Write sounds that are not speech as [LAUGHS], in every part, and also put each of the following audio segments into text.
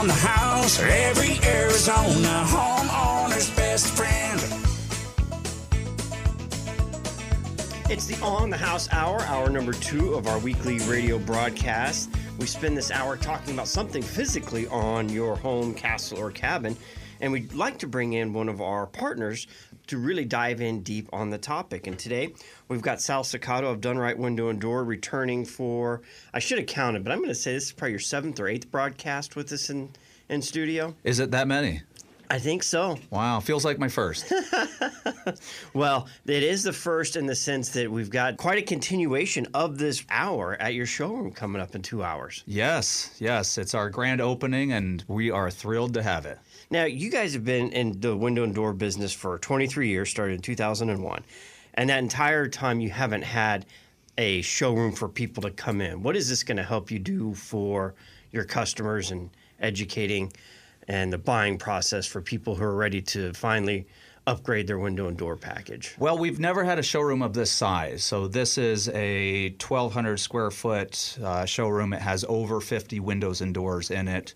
on the house, every Arizona homeowner's best friend. It's the On the House Hour, hour number two of our weekly radio broadcast. We spend this hour talking about something physically on your home, castle, or cabin. And we'd like to bring in one of our partners to really dive in deep on the topic. And today we've got Sal Sacato of DunRite Window and Door returning for, I should have counted, but I'm going to say this is probably your seventh or eighth broadcast with us in, in studio. Is it that many? I think so. Wow, feels like my first. [LAUGHS] Well, it is the first in the sense that we've got quite a continuation of this hour at your showroom coming up in two hours. yes, yes, it's our grand opening, and we are thrilled to have it. Now, you guys have been in the window and door business for 23 years, started in 2001. And that entire time, you haven't had a showroom for people to come in. What is this going to help you do for your customers and educating and the buying process for people who are ready to finally upgrade their window and door package? Well, we've never had a showroom of this size. So, this is a 1,200 square foot uh, showroom. It has over 50 windows and doors in it.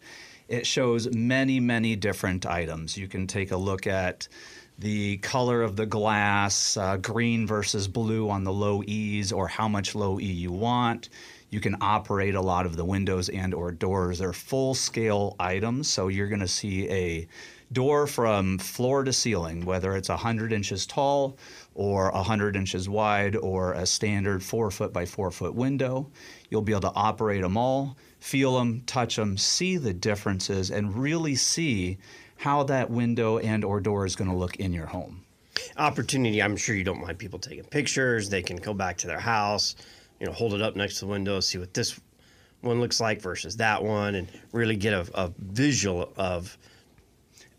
It shows many, many different items. You can take a look at the color of the glass, uh, green versus blue on the low E's, or how much low E you want. You can operate a lot of the windows and or doors. They're full scale items, so you're going to see a door from floor to ceiling, whether it's 100 inches tall or 100 inches wide or a standard four foot by four foot window. You'll be able to operate them all, feel them, touch them, see the differences, and really see how that window and or door is going to look in your home. opportunity. I'm sure you don't mind people taking pictures. They can go back to their house, you know, hold it up next to the window, see what this one looks like versus that one, and really get a, a visual of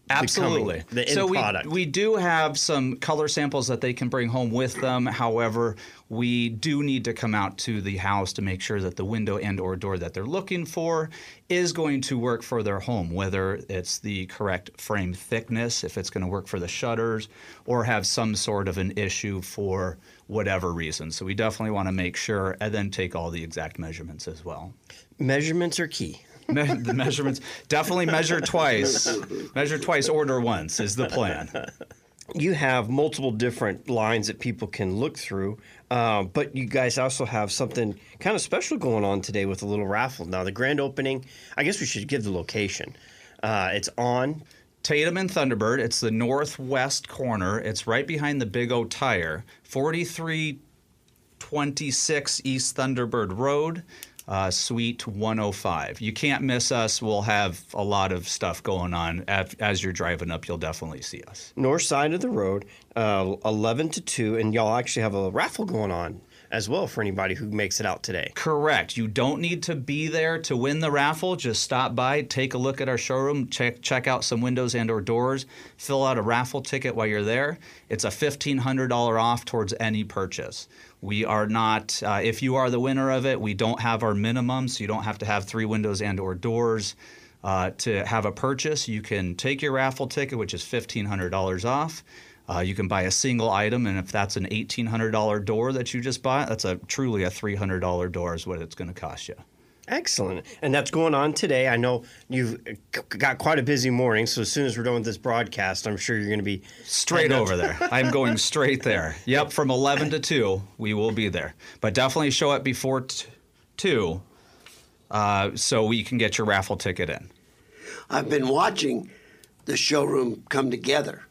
Absolutely. the end so we, product. we do have some color samples that they can bring home with them. However, we do need to come out to the house to make sure that the window and or door that they're looking for is going to work for their home, whether it's the correct frame thickness, if it's going to work for the shutters, or have some sort of an issue for whatever reason. So we definitely want to make sure and then take all the exact measurements as well. measurements are key. Me- the measurements definitely measure twice. Measure twice, order once is the plan. You have multiple different lines that people can look through, uh, but you guys also have something kind of special going on today with a little raffle. Now, the grand opening, I guess we should give the location. Uh, it's on Tatum and Thunderbird. It's the northwest corner. It's right behind the Big O Tire, 4326 East Thunderbird Road, uh, Suite 105. You can't miss us. We'll have a lot of stuff going on. As, as you're driving up, you'll definitely see us. north side of the road, uh, 11 to 2, and y'all actually have a raffle going on as well for anybody who makes it out today. Correct. You don't need to be there to win the raffle. Just stop by, take a look at our showroom, check check out some windows and or doors, fill out a raffle ticket while you're there. It's a $1500 off towards any purchase. We are not uh, if you are the winner of it, we don't have our minimum, so you don't have to have 3 windows and or doors. Uh, to have a purchase, you can take your raffle ticket, which is $1,500 off. Uh, you can buy a single item, and if that's an $1,800 door that you just bought, that's a truly a $300 door is what it's going to cost you. Excellent. And that's going on today. I know you've got quite a busy morning, so as soon as we're done with this broadcast, I'm sure you're going to be Straight over there. I'm going straight there. Yep, from 11 to 2, we will be there. But definitely show up before t- 2 uh, so we can get your raffle ticket in. I've been watching the showroom come together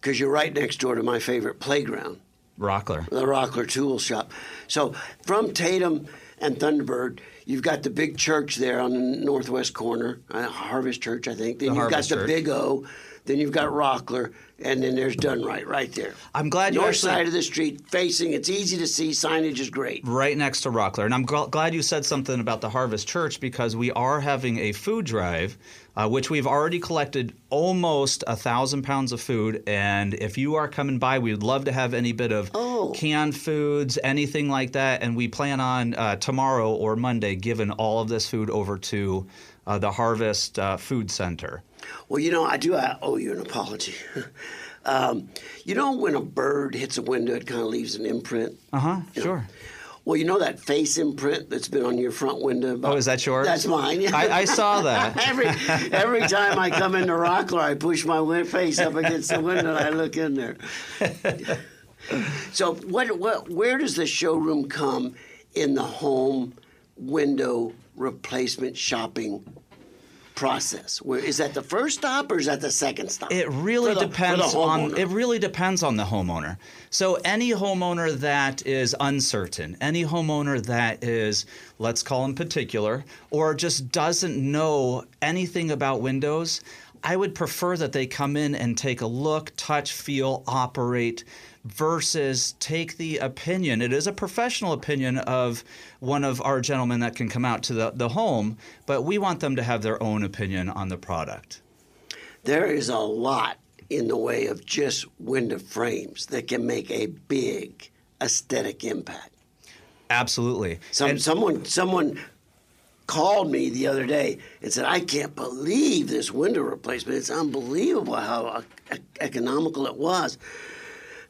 because you're right next door to my favorite playground, Rockler. the Rockler Tool Shop. So from Tatum and Thunderbird, you've got the big church there on the northwest corner, uh, Harvest Church, I think. Then The you've Harvest got the Church. Big O. Then you've got Rockler, and then there's DunRite right there. I'm glad you North actually- side of the street, facing. It's easy to see. Signage is great. right next to Rockler. And I'm gl- glad you said something about the Harvest Church because we are having a food drive, uh, which we've already collected almost a thousand pounds of food. And if you are coming by, we'd love to have any bit of Oh. canned foods, anything like that. And we plan on uh, tomorrow or Monday giving all of this food over to uh, the Harvest uh, Food Center. Well, you know, I do I owe you an apology. [LAUGHS] um, you know, when a bird hits a window, it kind of leaves an imprint. Uh huh. You know, Sure. Well, you know that face imprint that's been on your front window. About, Oh, is that yours? That's mine. I, I saw [LAUGHS] that. every every time I come into Rockler, I push my face up against the window and I look in there. so, what, what, where does the showroom come in the home window replacement shopping process? Where is that the first stop or is that the second stop? It really the- depends on it really depends on the homeowner. So any homeowner that is uncertain, any homeowner that is let's call him particular or just doesn't know anything about windows, I would prefer that they come in and take a look, touch, feel, operate versus take the opinion. It is a professional opinion of one of our gentlemen that can come out to the, the home, but we want them to have their own opinion on the product. there is a lot in the way of just window frames that can make a big aesthetic impact. Absolutely. Some, And- someone someone called me the other day and said, "I can't believe this window replacement. It's unbelievable how uh, e- economical it was."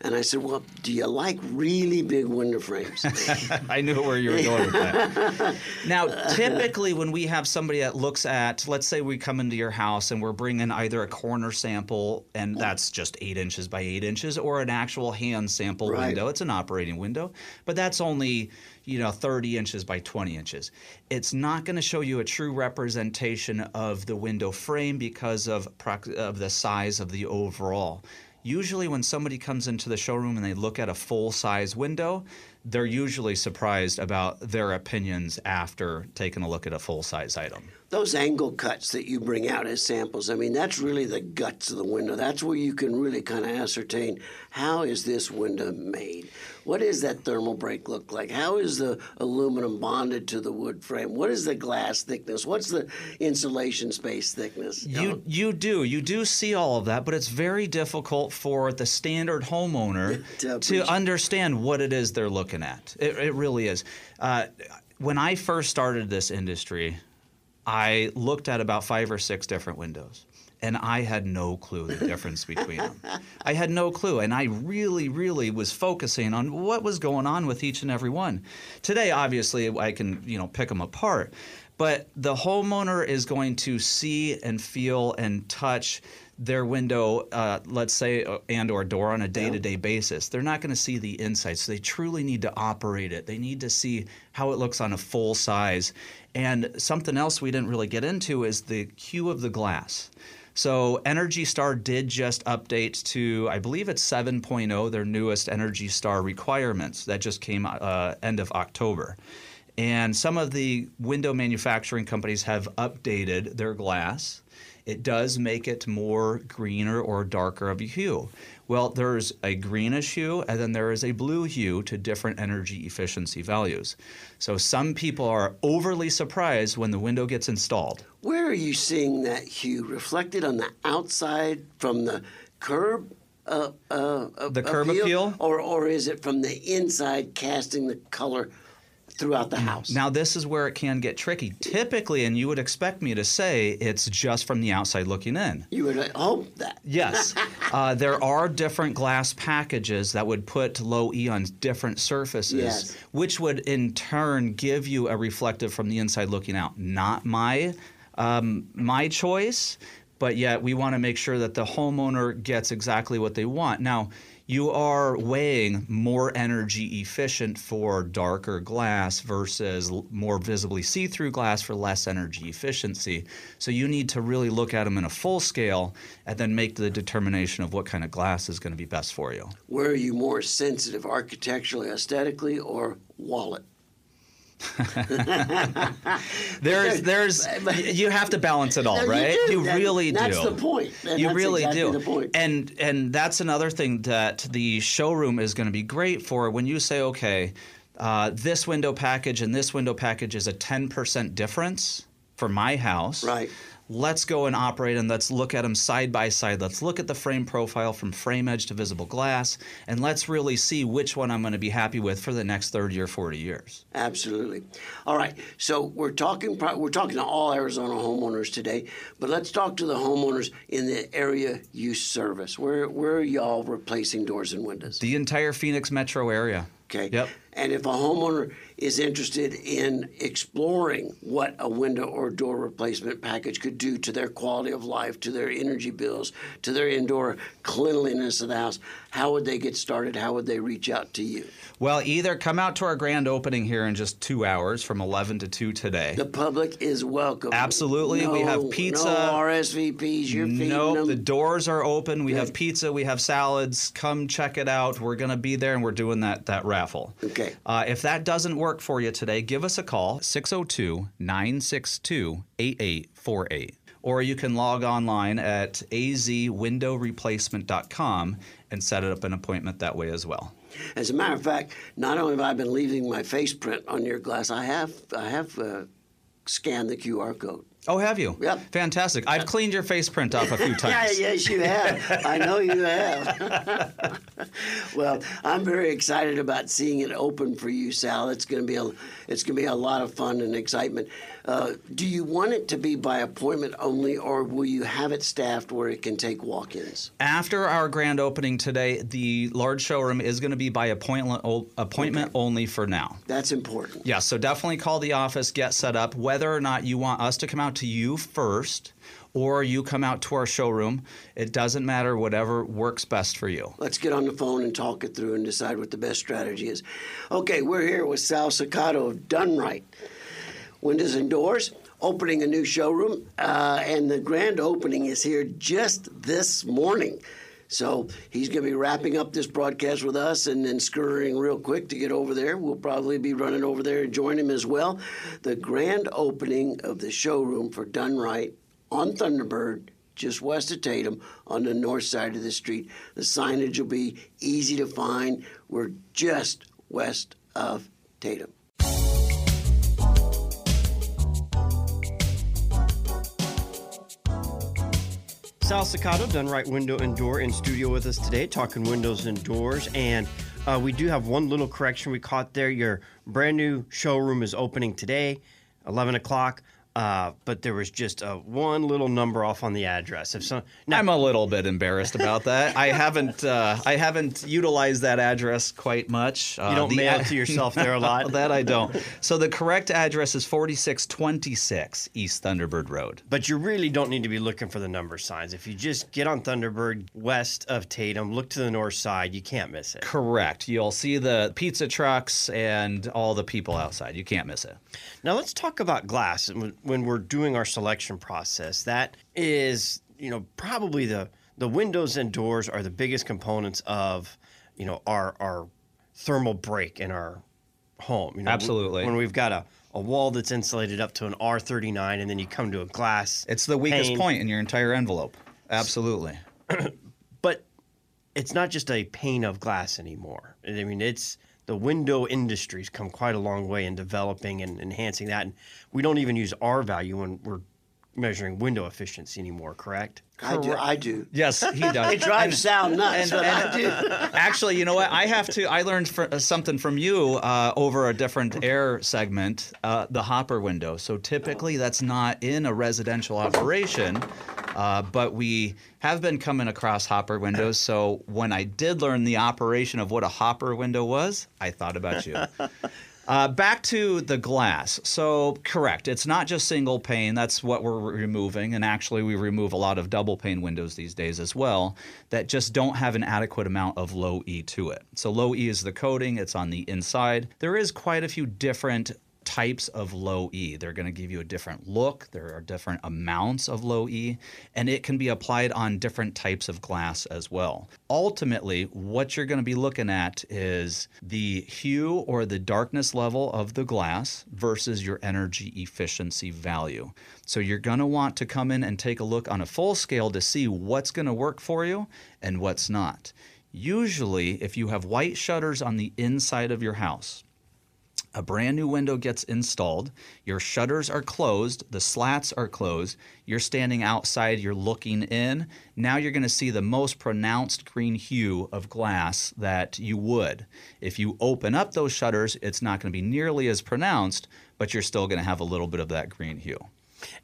And I said, "Well, do you like really big window frames?" [LAUGHS] I knew where you were going with that. [LAUGHS] now, typically, when we have somebody that looks at, let's say we come into your house and we're bringing either a corner sample, and that's just eight inches by eight inches, or an actual hand sample Right. window. It's an operating window, but that's only you know 30 inches by 20 inches. It's not going to show you a true representation of the window frame because of prox- of the size of the overall. Usually, when somebody comes into the showroom and they look at a full size window, they're usually surprised about their opinions after taking a look at a full size item. Those angle cuts that you bring out as samples, I mean, that's really the guts of the window. That's where you can really kind of ascertain how is this window made? What does that thermal break look like? How is the aluminum bonded to the wood frame? What is the glass thickness? What's the insulation space thickness? know? You you do you do see all of that, but it's very difficult for the standard homeowner [LAUGHS] To to understand what it is they're looking at. It, it really is. Uh, when I first started this industry, I looked at about five or six different windows. And I had no clue the difference between them. I had no clue. And I really, really was focusing on what was going on with each and every one. Today, obviously, I can, you know, pick them apart. But the homeowner is going to see and feel and touch their window, uh, let's say, uh, and or door on a day-to-day basis. They're not going to see the inside, so they truly need to operate it. They need to see how it looks on a full size. And something else we didn't really get into is the hue of the glass. So Energy Star did just update to, I believe it's 7.0, their newest Energy Star requirements that just came uh, end of October. And some of the window manufacturing companies have updated their glass. It does make it more greener or darker of a hue. Well, there's a greenish hue and then there is a blue hue to different energy efficiency values. So some people are overly surprised when the window gets installed. Where are you seeing that hue reflected on the outside from the curb? Uh, uh, The curb appeal? or or is it from the inside casting the color throughout the house? Now, this is where it can get tricky. Typically, and you would expect me to say it's just from the outside looking in. you would hope that. Yes, [LAUGHS] uh, there are different glass packages that would put low E on different surfaces, Yes. which would in turn give you a reflective from the inside looking out. Not my um, my choice, but yet we want to make sure that the homeowner gets exactly what they want. Now, you are weighing more energy efficient for darker glass versus more visibly see through glass for less energy efficiency. So you need to really look at them in a full scale and then make the determination of what kind of glass is going to be best for you. Where are you more sensitive, architecturally, aesthetically, or wallet? [LAUGHS] There's, there's, you have to balance it all, No, you right? do. That- really do. that's the point. And you that's really exactly do. And and that's another thing that the showroom is going to be great for when you say, okay, uh, this window package and this window package is a 10% difference for my house. Right. Let's go and operate and let's look at them side by side. Let's look at the frame profile from frame edge to visible glass, and let's really see which one I'm going to be happy with for the next 30 or 40 years. Absolutely. All right. So we're talking. We're talking to all Arizona homeowners today, but let's talk to the homeowners in the area you service. Where where are y'all replacing doors and windows? The entire Phoenix metro area. Okay. Yep. And if a homeowner is interested in exploring what a window or door replacement package could do to their quality of life, to their energy bills, to their indoor cleanliness of the house, how would they get started? How would they reach out to you? Well, either come out to our grand opening here in just two hours from 11 to 2 today. The public is welcome. Absolutely. We have pizza. No RSVPs. You're feeding Nope, them. the doors are open. We have pizza, we have salads. Come check it out. We're going to be there and we're doing that that raffle. Okay. Uh, if that doesn't work for you today, give us a call 602 962 8848. Or you can log online at azwindowreplacement.com and set up an appointment that way as well. As a matter of fact, not only have I been leaving my face print on your glass, I have I have uh, scanned the QR code. Oh, have you? Yep. Fantastic. I've cleaned your face print off a few [LAUGHS] Yeah, times. yes, you have. [LAUGHS] I know you have. [LAUGHS] well, I'm very excited about seeing it open for you, Sal. It's going to be a it's going to be a lot of fun and excitement. Uh, do you want it to be by appointment only, or will you have it staffed where it can take walk-ins? After our grand opening today, the large showroom is going to be by appointment appointment only for now. That's important. Yeah, so definitely call the office, get set up. Whether or not you want us to come out to you first or you come out to our showroom, it doesn't matter, whatever works best for you. Let's get on the phone and talk it through and decide what the best strategy is. Okay, we're here with Sal Sacato of DunRite. Windows and Doors, opening a new showroom, uh, and the grand opening is here just this morning. So he's going to be wrapping up this broadcast with us and then scurrying real quick to get over there. We'll probably be running over there and join him as well. The grand opening of the showroom for DunRite on Thunderbird, just west of Tatum, on the north side of the street. The signage will be easy to find. We're just west of Tatum. Sal Sacato, DunRite Window and Door, in studio with us today, talking windows and doors. And uh, we do have one little correction we caught there. Your brand new showroom is opening today, 11 o'clock. Uh, but there was just uh, one little number off on the address. If some, now, I'm a little bit embarrassed about that. I haven't uh, I haven't utilized that address quite much. Uh, you don't mail a- to yourself there a [LAUGHS] lot. that I don't. So the correct address is 4626 East Thunderbird Road. But you really don't need to be looking for the number signs. If you just get on Thunderbird west of Tatum, look to the north side, you can't miss it. Correct. You'll see the pizza trucks and all the people outside. You can't miss it. Now let's talk about glass and when- we're doing our selection process. That is, you know, probably the the windows and doors are the biggest components of, you know, our our thermal break in our home. You know, Absolutely. When we've got a, a wall that's insulated up to an R39 and then you come to a glass. It's the weakest pane. point in your entire envelope. Absolutely. [CLEARS THROAT] but it's not just a pane of glass anymore. I mean, it's the window industry's come quite a long way in developing and enhancing that. And we don't even use R value when we're measuring window efficiency anymore, correct? I do. I do. Yes, he [LAUGHS] does. It drives Sal nuts, and- but I do. Actually, you know what? I have to. I learned fr- uh, something from you uh, over a different air segment, uh, the hopper window. So typically, that's not in a residential operation, uh, but we have been coming across hopper windows. So when I did learn the operation of what a hopper window was, I thought about you. [LAUGHS] Uh, back to the glass. So, correct. It's not just single pane. That's what we're removing. And actually, we remove a lot of double pane windows these days as well that just don't have an adequate amount of low E to it. So, low E is the coating, it's on the inside. There is quite a few different types of low E. They're going to give you a different look. There are different amounts of low E, and it can be applied on different types of glass as well. Ultimately, what you're going to be looking at is the hue or the darkness level of the glass versus your energy efficiency value. So you're going to want to come in and take a look on a full scale to see what's going to work for you and what's not. Usually, if you have white shutters on the inside of your house, a brand new window gets installed, your shutters are closed, the slats are closed, you're standing outside, you're looking in. Now you're going to see the most pronounced green hue of glass that you would. If you open up those shutters, it's not going to be nearly as pronounced, but you're still going to have a little bit of that green hue.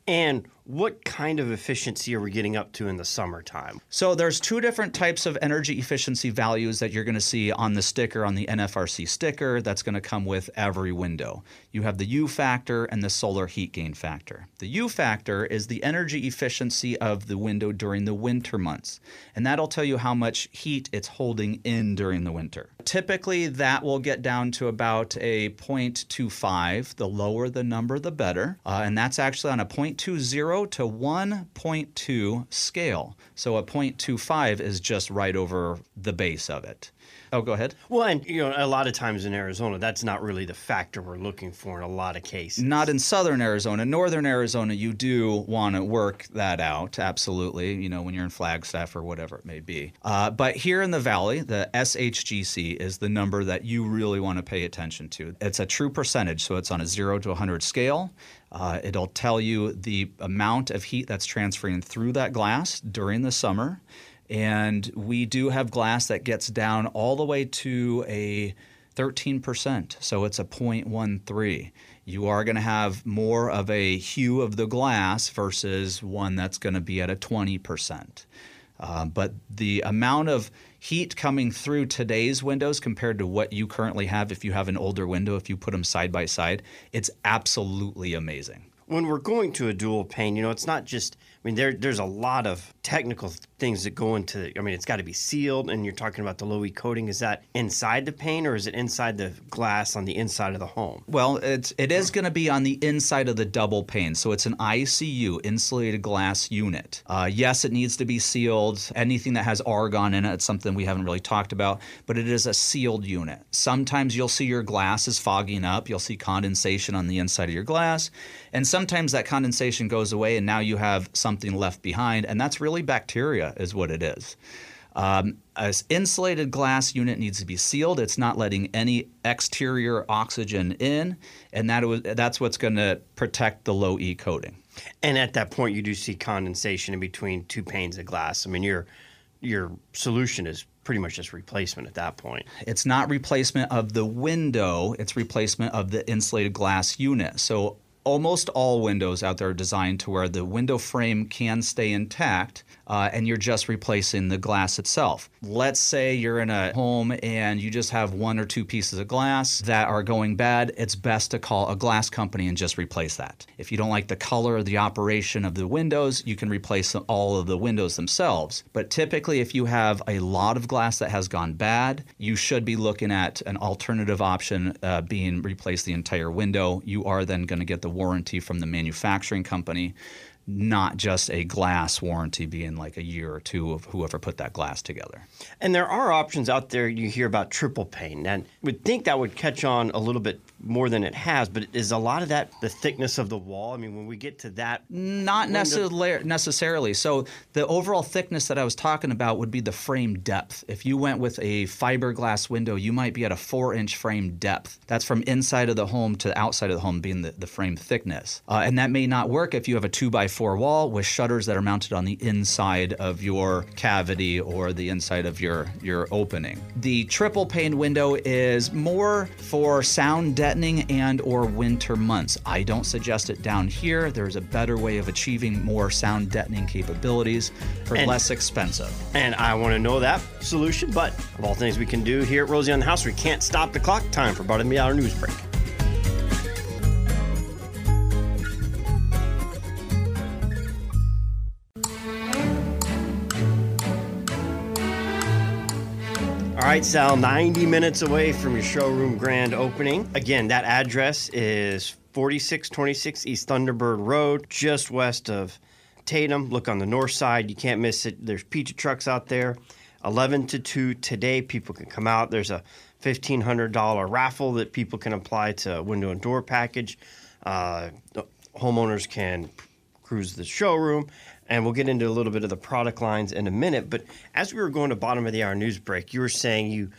And what kind of efficiency are we getting up to in the summertime? So there's two different types of energy efficiency values that you're going to see on the sticker on the NFRC sticker that's going to come with every window. You have the U factor and the solar heat gain factor. The U factor is the energy efficiency of the window during the winter months, and that'll tell you how much heat it's holding in during the winter. Typically that will get down to about a 0.25. The lower the number the better, uh, and that's actually on a 0.20 to 1.2 scale. So a 0.25 is just right over the base of it. Oh, go ahead. Well, and you know, a lot of times in Arizona, that's not really the factor we're looking for in a lot of cases. Not in southern Arizona. Northern Arizona, you do want to work that out, absolutely, you know, when you're in Flagstaff or whatever it may be. Uh, but here in the valley, the SHGC is the number that you really want to pay attention to. It's a true percentage, so it's on a 0 to 100 scale. Uh, it'll tell you the amount of heat that's transferring through that glass during the summer. And we do have glass that gets down all the way to a 13%. So it's a 0.13. You are going to have more of a hue of the glass versus one that's going to be at a 20%. Uh, but the amount of heat coming through today's windows compared to what you currently have, if you have an older window, if you put them side by side, it's absolutely amazing. When we're going to a dual pane, you know, it's not just I mean, there there's a lot of technical things that go into. I mean, it's got to be sealed, and you're talking about the low E coating. Is that inside the pane, or is it inside the glass on the inside of the home? Well, it's it is going to be on the inside of the double pane, so it's an ICU insulated glass unit. Uh, yes, it needs to be sealed. Anything that has argon in it, it's something we haven't really talked about, but it is a sealed unit. Sometimes you'll see your glass is fogging up. You'll see condensation on the inside of your glass, and sometimes that condensation goes away, and now you have some something left behind, and that's really bacteria, is what it is. Um, an insulated glass unit needs to be sealed. It's not letting any exterior oxygen in, and that was, that's what's going to protect the low E coating. And at that point, you do see condensation in between two panes of glass. I mean, your your solution is pretty much just replacement at that point. It's not replacement of the window; it's replacement of the insulated glass unit. So almost all windows out there are designed to where the window frame can stay intact uh, and you're just replacing the glass itself. Let's say you're in a home and you just have one or two pieces of glass that are going bad. It's best to call a glass company and just replace that. If you don't like the color or the operation of the windows, you can replace all of the windows themselves. But typically, if you have a lot of glass that has gone bad, you should be looking at an alternative option uh, being replace the entire window. You are then going to get the warranty from the manufacturing company not just a glass warranty being like a year or two of whoever put that glass together. And there are options out there you hear about triple pane. And would think that would catch on a little bit more than it has, but is a lot of that the thickness of the wall? I mean, when we get to that, not necessarily. Necessarily. So the overall thickness that I was talking about would be the frame depth. If you went with a fiberglass window, you might be at a four-inch frame depth. That's from inside of the home to outside of the home, being the, the frame thickness. Uh, and that may not work if you have a two by four wall with shutters that are mounted on the inside of your cavity or the inside of your your opening. The triple pane window is more for sound deadening and or winter months. I don't suggest it down here. There's a better way of achieving more sound deadening capabilities for and, less expensive. And I want to know that solution, but of all things we can do here at Rosie on the House, we can't stop the clock. Time for of the hour news break. Right, Sal, 90 minutes away from your showroom grand opening. Again, that address is 4626 East Thunderbird Road, just west of Tatum. Look on the north side. You can't miss it. There's pizza trucks out there. 11 to 2 today. People can come out. There's a $1,500 raffle that people can apply to window and door package. Uh, homeowners can cruise the showroom and we'll get into a little bit of the product lines in a minute. But as we were going to bottom of the hour news break, you were saying you,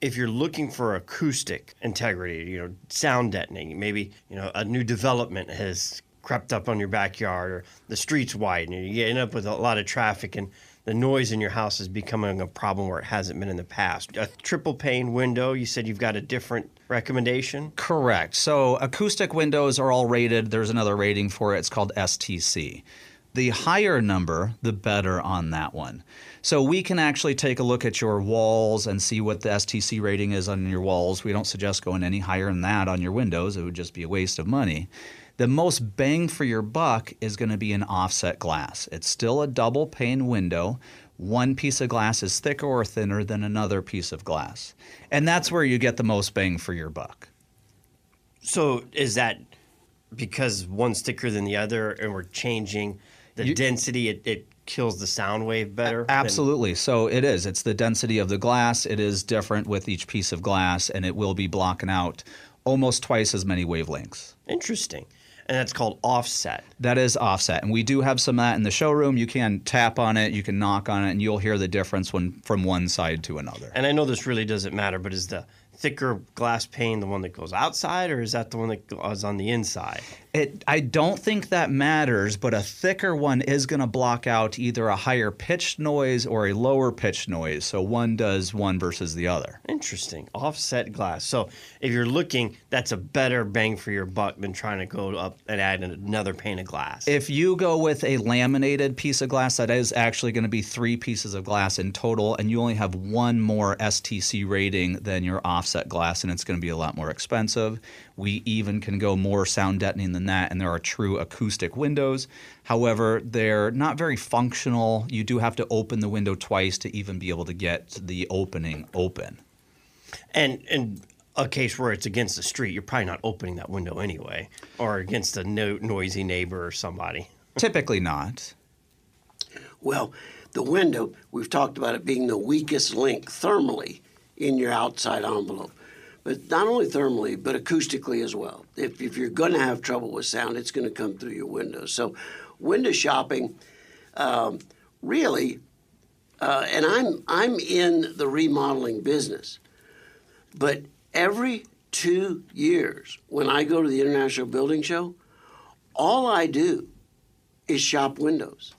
if you're looking for acoustic integrity, you know, sound deadening, maybe you know a new development has crept up on your backyard, or the streets widen, and you end up with a lot of traffic, and the noise in your house is becoming a problem where it hasn't been in the past. A triple pane window, you said you've got a different recommendation? Correct. So acoustic windows are all rated. There's another rating for it. It's called STC. The higher number, the better on that one. So we can actually take a look at your walls and see what the STC rating is on your walls. We don't suggest going any higher than that on your windows. It would just be a waste of money. The most bang for your buck is going to be an offset glass. It's still a double pane window. One piece of glass is thicker or thinner than another piece of glass. And that's where you get the most bang for your buck. So is that because one's thicker than the other and we're changing the You- density, it, it kills the sound wave better? than- Absolutely. So it is. It's the density of the glass. It is different with each piece of glass, and it will be blocking out almost twice as many wavelengths. Interesting. And that's called offset. That is offset, and we do have some of that in the showroom. You can tap on it, you can knock on it, and you'll hear the difference when from one side to another. And I know this really doesn't matter, but is the thicker glass pane the one that goes outside or is that the one that goes on the inside? It, I don't think that matters, but a thicker one is going to block out either a higher pitched noise or a lower pitched noise. So one does one versus the other. Interesting. Offset glass. So if you're looking, that's a better bang for your buck than trying to go up and add another pane of glass. If you go with a laminated piece of glass, that is actually going to be three pieces of glass in total, and you only have one more STC rating than your offset glass, and it's going to be a lot more expensive. We even can go more sound deadening than that, and there are true acoustic windows. However, they're not very functional. You do have to open the window twice to even be able to get the opening open. And in a case where it's against the street, you're probably not opening that window anyway, or against a no- noisy neighbor or somebody. Typically not. Well, the window, we've talked about it being the weakest link thermally in your outside envelope. But not only thermally, but acoustically as well. If, if you're going to have trouble with sound, it's going to come through your windows. So, window shopping, um, really, uh, and I'm I'm in the remodeling business, but every two years when I go to the International Building Show, all I do is shop windows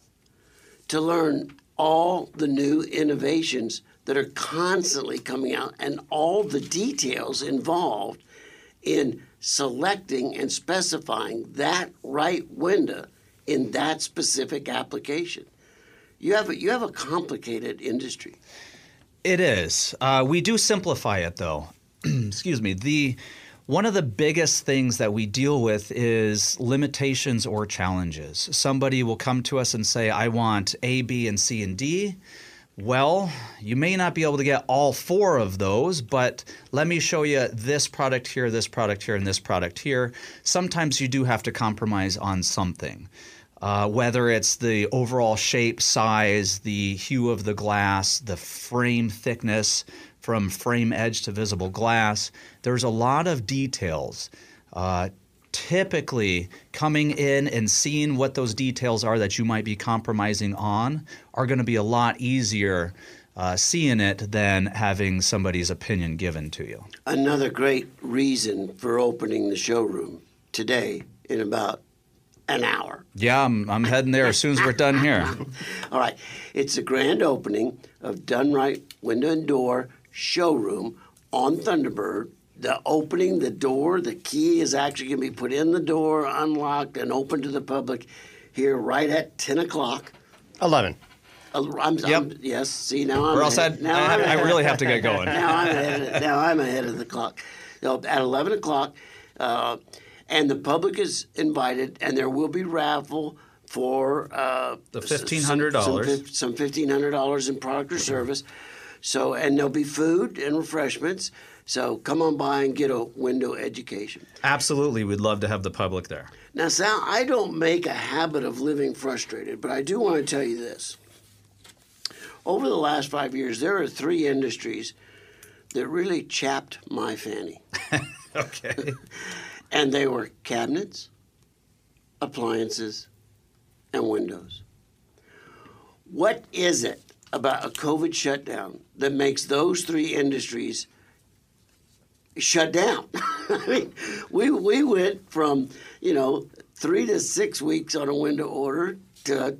to learn all the new innovations that are constantly coming out and all the details involved in selecting and specifying that right window in that specific application. You have a, you have a complicated industry. It is. Uh, we do simplify it, though. [CLEARS THROAT] Excuse me. The one of the biggest things that we deal with is limitations or challenges. Somebody will come to us and say, "I want A, B, and C and D." Well, you may not be able to get all four of those, but let me show you this product here, this product here, and this product here. Sometimes you do have to compromise on something. Uh, whether it's the overall shape, size, the hue of the glass, the frame thickness from frame edge to visible glass, there's a lot of details. Uh, typically, coming in and seeing what those details are that you might be compromising on are going to be a lot easier uh, seeing it than having somebody's opinion given to you. Another great reason for opening the showroom today in about an hour. Yeah, I'm, I'm heading there as soon as we're done here. [LAUGHS] All right. It's the grand opening of DunRite Window and Door Showroom on Thunderbird. The opening, the door, the key is actually going to be put in the door, unlocked, and open to the public here right at 10 o'clock. 11. Uh, I'm, Yep. I'm- yes, see, now I'm Or else ahead. I'd, now I, I'm I really have to get going. [LAUGHS] now I'm ahead. Now I'm ahead of the clock. So at 11 o'clock, uh, and the public is invited, and there will be raffle for uh, The some- $1,500. Some, some fifteen hundred dollars in product or service. So and there'll be food and refreshments. So come on by and get a window education. Absolutely, we'd love to have the public there. Now, Sal, I don't make a habit of living frustrated, but I do want to tell you this. Over the last five years, there are three industries that really chapped my fanny, [LAUGHS] Okay. [LAUGHS] and they were cabinets, appliances, and windows. What is it about a COVID shutdown that makes those three industries shut down? [LAUGHS] I mean, we, we went from, you know, three to six weeks on a window order to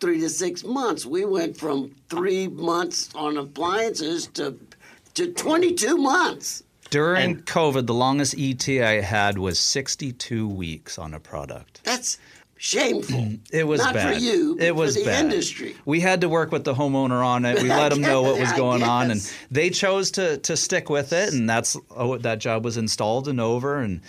three to six months. We went from three months on appliances to to 22 months. During And- COVID, the longest ETA I had was 62 weeks on a product. That's shameful. Mm, it was not bad. for you, but It was for the bad. industry. We had to work with the homeowner on it. We let them know what was [LAUGHS] going on, and they chose to to stick with it. And that's oh, that job was installed and over. And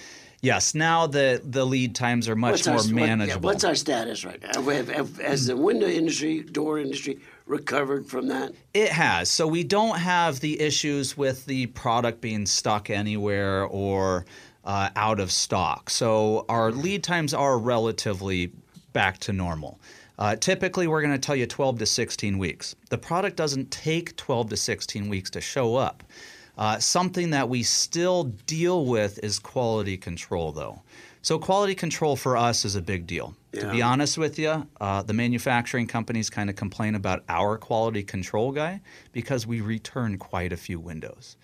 yes, now the the lead times are much our, more what- yeah, manageable. what's our status right now? Have, have, has the window industry, door industry recovered from that? It has. So we don't have the issues with the product being stuck anywhere or uh, out of stock. So our lead times are relatively back to normal. Uh, typically, we're going to tell you 12 to 16 weeks. The product doesn't take 12 to 16 weeks to show up. Uh, something that we still deal with is quality control, though. So, quality control for us is a big deal. To be honest with you, uh, the manufacturing companies kind of complain about our quality control guy because we return quite a few windows.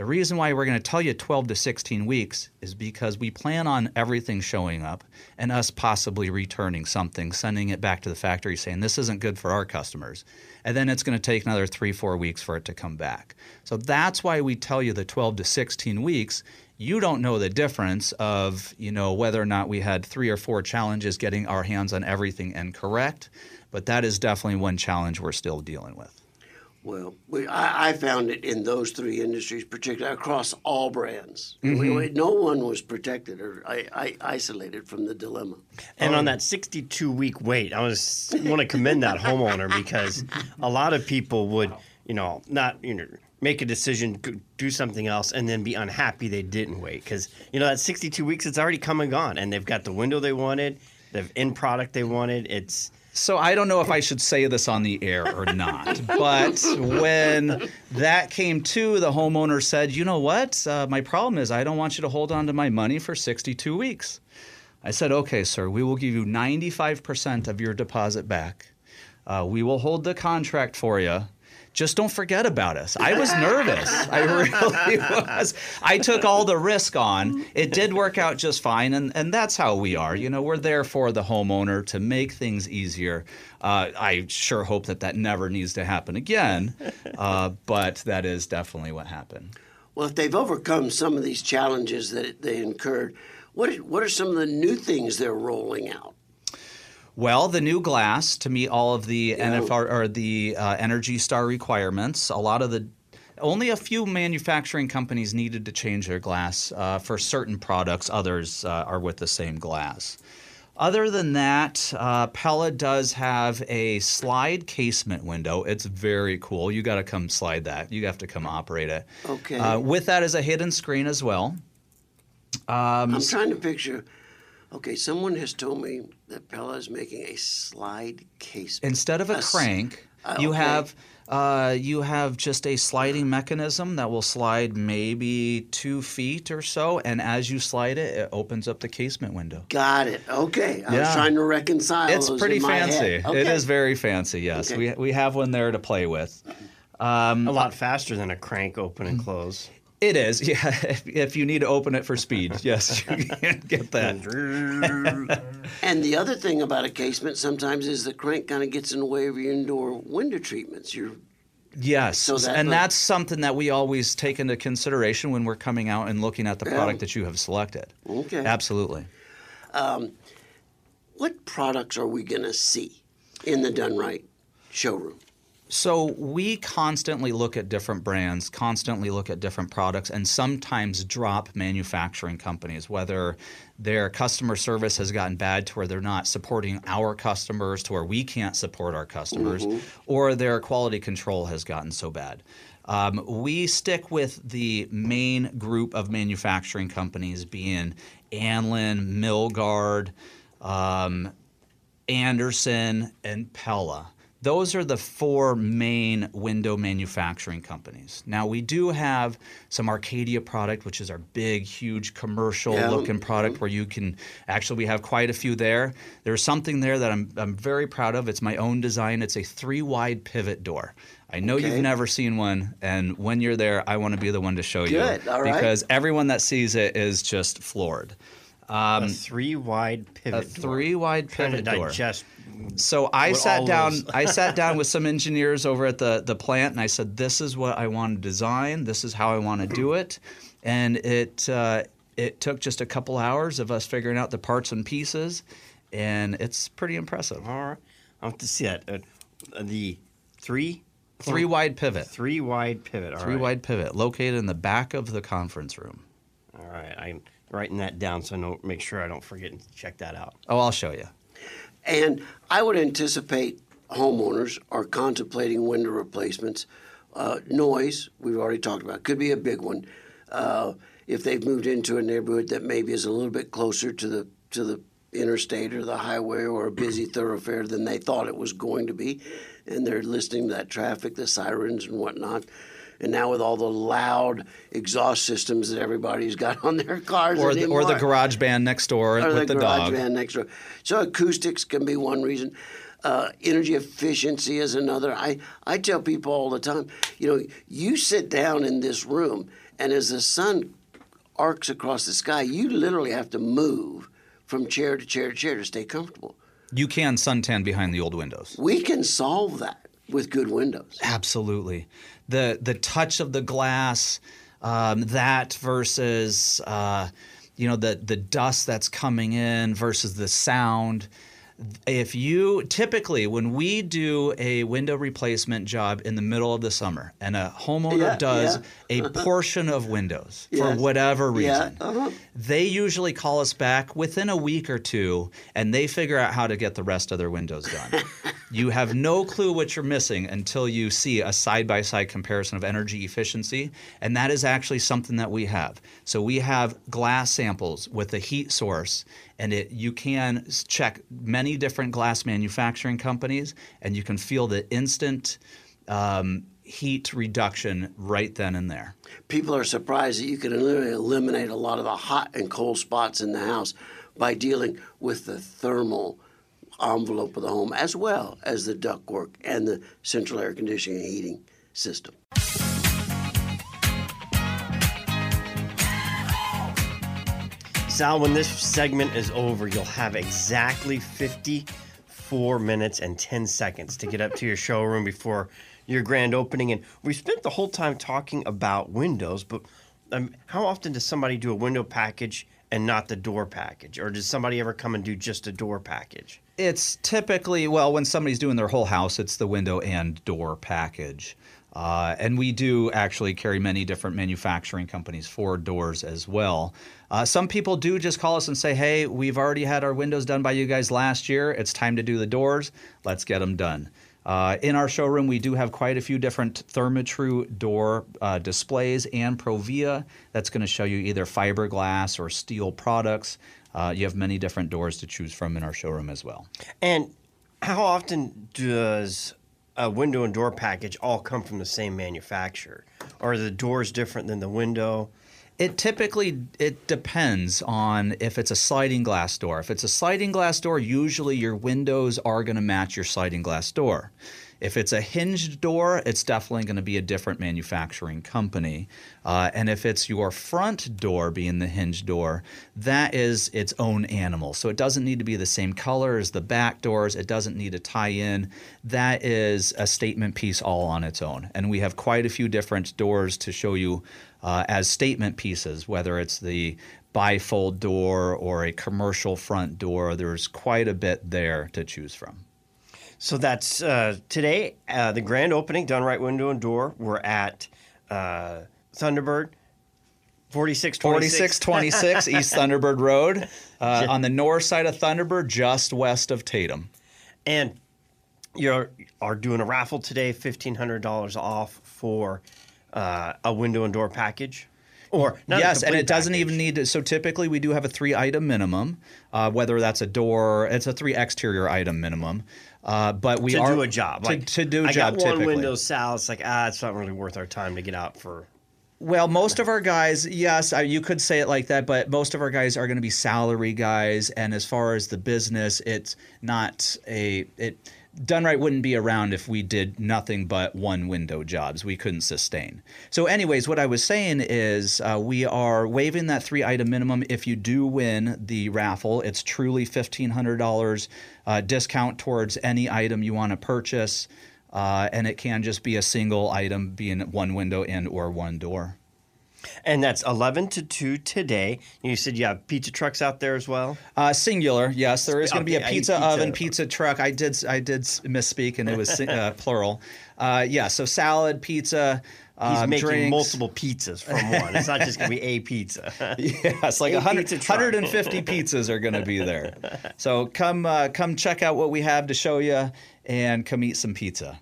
The reason why we're going to tell you 12 to 16 weeks is because we plan on everything showing up and us possibly returning something, sending it back to the factory saying this isn't good for our customers. And then it's going to take another three, four weeks for it to come back. So that's why we tell you the 12 to 16 weeks you don't know the difference of you know whether or not we had three or four challenges getting our hands on everything and correct but that is definitely one challenge we're still dealing with Well, we, I, I found it in those three industries, particularly across all brands. Mm-hmm. We- no one was protected or I, I isolated from the dilemma. And on that 62 week wait, I was want to commend that homeowner because a lot of people would, you know, not you know make a decision, do something else, and then be unhappy they didn't wait because you know that 62 weeks it's already come and gone, and they've got the window they wanted, the end product they wanted. It's so i don't know if i should say this on the air or not [LAUGHS] but when that came to the homeowner said you know what uh, my problem is i don't want you to hold on to my money for 62 weeks I said, okay, sir, we will give you 95% of your deposit back. Uh, we will hold the contract for you. Just don't forget about us. I was [LAUGHS] nervous. I really [LAUGHS] was. I took all the risk on. It did work out just fine, and, and that's how we are. You know, we're there for the homeowner to make things easier. Uh, I sure hope that that never needs to happen again, uh, [LAUGHS] but that is definitely what happened. Well, if they've overcome some of these challenges that they incurred, what what are some of the new things they're rolling out? Well, the new glass to meet all of the Yeah. NFR or the uh, Energy Star requirements. A lot of the only a few manufacturing companies needed to change their glass uh, for certain products. Others uh, are with the same glass. Other than that, uh, Pella does have a slide casement window. It's very cool. You got to come slide that. You have to come operate it. Okay. Uh, with that is a hidden screen as well. Um, I'm trying to picture. Okay, someone has told me that Pella is making a slide case. Instead of a crank, uh, you okay. have uh, you have just a sliding mechanism that will slide maybe two feet or so, and as you slide it, it opens up the casement window. Got it. Okay, I was Yeah. trying to reconcile. It's those pretty in my head. fancy. It Okay. is very fancy. Yes, Okay. we we have one there to play with. a lot faster than a crank open and close. It is, [LAUGHS] yeah. If, if you need to open it for speed, [LAUGHS] yes, you can get that. [LAUGHS] And the other thing about a casement sometimes is the crank kind of gets in the way of your indoor window treatments. You're Yes, So that- and but- that's something that we always take into consideration when we're coming out and looking at the Yeah. product that you have selected. okay. Absolutely. Um, what products are we going to see in the DunRite showroom? So we constantly look at different brands, constantly look at different products, and sometimes drop manufacturing companies, whether their customer service has gotten bad to where they're not supporting our customers to where we can't support our customers, or their quality control has gotten so bad. Um, we stick with the main group of manufacturing companies being Anlin, Milgard, um, Andersen, and Pella. Those are the four main window manufacturing companies. Now, we do have some Arcadia product, which is our big, huge commercial Yeah. looking product where you can actually, we have quite a few there. There's something there that I'm, I'm very proud of. It's my own design. It's a three wide pivot door. I know Okay. you've never seen one, and when you're there, I want to be the one to show Good, you all right. because everyone that sees it is just floored. A three wide pivot. Um, a three wide pivot door. digest. So I sat down. I sat down [LAUGHS] with some engineers over at the the plant, and I said, "This is what I want to design. This is how I want to do [CLEARS THROAT] it." And it uh, it took just a couple hours of us figuring out the parts and pieces, and it's pretty impressive. All right, I have to see that. Uh, the three Three wide pivot. three wide pivot. All Three right. wide pivot located in the back of the conference room. All right, I'm writing that down so I know, make sure I don't forget and check that out. Oh, I'll show you. And I would anticipate homeowners are contemplating window replacements. Uh, noise, we've already talked about, could be a big one. Uh, if they've moved into a neighborhood that maybe is a little bit closer to the to the interstate or the highway or a busy thoroughfare than they thought it was going to be, and they're listening to that traffic, the sirens and whatnot. And now with all the loud exhaust systems that everybody's got on their cars, Or the, or the garage band next door or with the, the, garage dog. band next door. So acoustics can be one reason. Uh, energy efficiency is another. I, I tell people all the time, you know, you sit down in this room, and as the sun arcs across the sky, you literally have to move from chair to chair to chair to stay comfortable. You can suntan behind the old windows. We can solve that with good windows. Absolutely. The the touch of the glass, um, that versus uh, you know the the dust that's coming in versus the sound. If you typically when we do a window replacement job in the middle of the summer and a homeowner Yeah, does yeah. a [LAUGHS] portion of windows for Yes. whatever Yeah, reason, uh-huh. they usually call us back within a week or two and they figure out how to get the rest of their windows done. [LAUGHS] you have no clue what you're missing until you see a side by side comparison of energy efficiency. And that is actually something that we have. So we have glass samples with a heat source. And it, you can check many different glass manufacturing companies, and you can feel the instant um, heat reduction right then and there. people are surprised that you can eliminate a lot of the hot and cold spots in the house by dealing with the thermal envelope of the home as well as the ductwork and the central air conditioning and heating system. Sal, when this segment is over, you'll have exactly 54 minutes and 10 seconds to get up to your showroom before your grand opening. And we spent the whole time talking about windows, but um, how often does somebody do a window package and not the door package? Or does somebody ever come and do just a door package? It's typically, well, when somebody's doing their whole house, it's the window and door package. Uh, and we do actually carry many different manufacturing companies for doors as well. Uh, some people do just call us and say, hey, we've already had our windows done by you guys last year. It's time to do the doors. Let's get them done. Uh, in our showroom, we do have quite a few different Therma-Tru door uh, displays and ProVia that's going to show you either fiberglass or steel products. Uh, you have many different doors to choose from in our showroom as well. And how often does a window and door package all come from the same manufacturer? Are the doors different than the window? It typically it depends on if it's a sliding glass door. If it's a sliding glass door, usually your windows are going to match your sliding glass door. If it's a hinged door, it's definitely going to be a different manufacturing company. Uh, and if it's your front door being the hinged door, that is its own animal. So it doesn't need to be the same color as the back doors. It doesn't need to tie in. That is a statement piece all on its own. And we have quite a few different doors to show you uh, as statement pieces, whether it's the bifold door or a commercial front door. There's quite a bit there to choose from. So that's uh, today, uh, the grand opening, DunRite Window and Door. We're at uh, Thunderbird, 4626. 4626 [LAUGHS] East Thunderbird Road uh, on the north side of Thunderbird, just west of Tatum. And you are doing a raffle today, $1,500 off for uh, a window and door package. Or not yes, and it doesn't package. even need to. So typically, we do have a three item minimum, uh, whether that's a door, it's a three exterior item minimum. Uh, but we are. to are do a job. to, like, to do a I job. got one typically. window. It's like ah, it's not really worth our time to get out for. Well, most of our guys, yes, I- you could say it like that, but most of our guys are going to be salary guys, and as far as the business, it's not a it. DunRite wouldn't be around if we did nothing but one window jobs. We couldn't sustain. So, anyways, what I was saying is uh, we are waiving that three item minimum. If you do win the raffle, it's truly $1,500 uh, discount towards any item you want to purchase. Uh, and it can just be a single item, being one window and or one door. And that's 11 to 2 today. You said you have pizza trucks out there as well? Uh, singular, yes. There is going to be a pizza, pizza. oven, pizza truck. I did, I did misspeak, and it was [LAUGHS] uh, plural. Uh, yeah, so salad, pizza, He's uh, making drinks. multiple pizzas from one. It's not just going to be a [LAUGHS] pizza. Yes, like A 100, pizza 150 pizzas are going to be there. [LAUGHS] So come, uh, come check out what we have to show you, and come eat some pizza.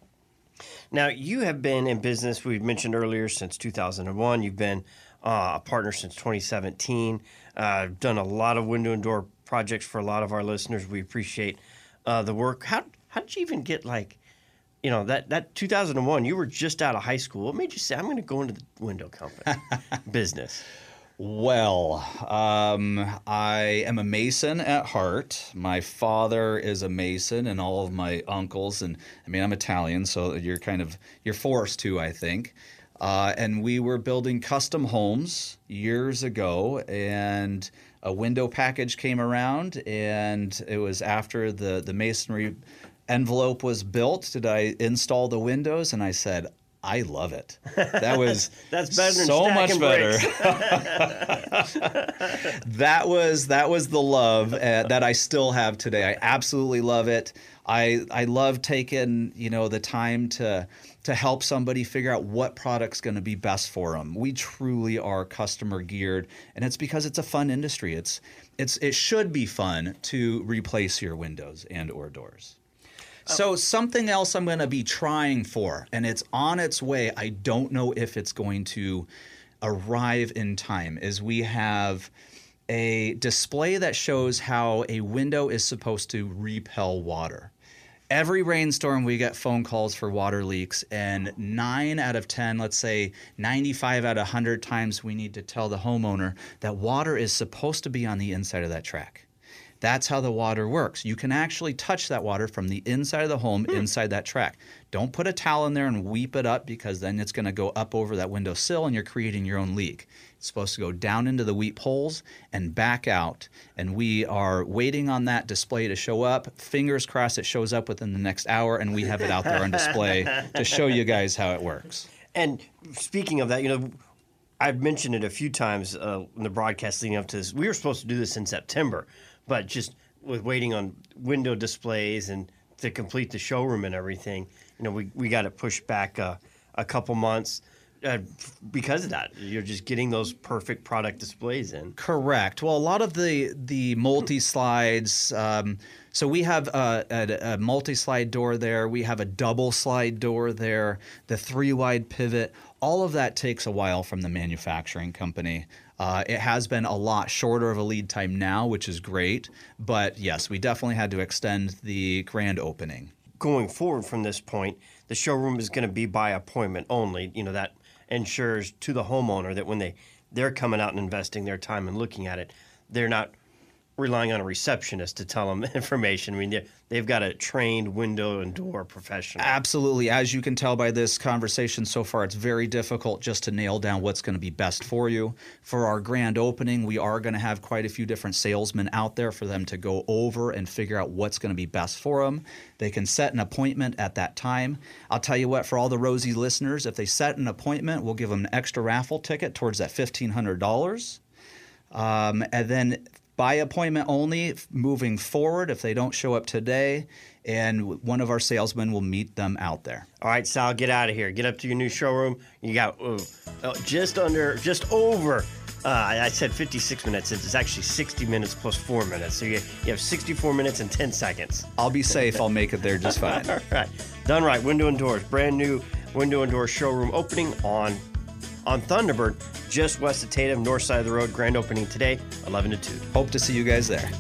Now, you have been in business, we've mentioned earlier, since 2001. You've been uh, a partner since 2017. Uh, done a lot of window and door projects for a lot of our listeners. We appreciate uh, the work. How, how did you even get like, you know, that, that 2001, you were just out of high school. What made you say, I'm going to go into the window company [LAUGHS] business? Well, um, I am a Mason at heart. My father is a Mason, and all of my uncles, and I mean, I'm Italian, so you're kind of you're forced to, I think. Uh, and we were building custom homes years ago, and a window package came around, and it was after the the masonry envelope was built. Did I install the windows? And I said. I love it. [LAUGHS] That was That's better than so much better [LAUGHS] that was that was the love uh, that I still have today. I absolutely love it. I I love taking you know the time to to help somebody figure out what product's going to be best for them. We truly are customer geared, and it's because it's a fun industry. It's it's it should be fun to replace your windows and or doors. Oh. So something else I'm going to be trying for, and it's on its way. I don't know if it's going to arrive in time. Is we have a display that shows how a window is supposed to repel water. Every rainstorm, we get phone calls for water leaks, and nine out of 10, let's say 95 out of 100 times, we need to tell the homeowner that water is supposed to be on the inside of that track. That's how the water works. You can actually touch that water from the inside of the home, inside that track. Don't put a towel in there and weep it up because then it's going to go up over that window sill and you're creating your own leak. It's supposed to go down into the weep holes and back out. And we are waiting on that display to show up. Fingers crossed it shows up within the next hour and we have it out there on display to show you guys how it works. And speaking of that, you know, I've mentioned it a few times uh, in the broadcast leading up to this. We were supposed to do this in September, but just with waiting on window displays and to complete the showroom and everything, you know, we, we got it pushed back a couple months uh, because of that. You're just getting those perfect product displays in. Correct. Well, a lot of the the multi slides. Um, so we have a, a, a multi slide door there. We have a double slide door there. The three wide pivot. All of that takes a while from the manufacturing company. Uh, it has been a lot shorter of a lead time now, which is great. But yes, we definitely had to extend the grand opening. going forward from this point, the showroom is going to be by appointment only. You know that ensures to the homeowner that when they they're coming out and investing their time and looking at it, they're not relying on a receptionist to tell them [LAUGHS] information. I mean, they- they've got a trained window and door professional. Absolutely. As you can tell by this conversation so far, it's very difficult just to nail down what's going to be best for you. For our grand opening, we are going to have quite a few different salesmen out there for them to go over and figure out what's going to be best for them. They can set an appointment at that time. I'll tell you what, for all the Rosie listeners, if they set an appointment, we'll give them an extra raffle ticket towards that $1,500. Um, and then by appointment only moving forward if they don't show up today and one of our salesmen will meet them out there All right, Sal, get out of here. Get up to your new showroom. You got uh, uh, just under, just over. Uh, I I said 56 minutes. It's actually 60 minutes plus four minutes. So you, you have 64 minutes and 10 seconds. i'll be safe i'll make it there just fine [LAUGHS] All right. DunRite. Window and doors. Brand new window and door showroom opening on on Thunderbird, just west of Tatum, north side of the road. Grand opening today, 11 to 2. hope to see you guys there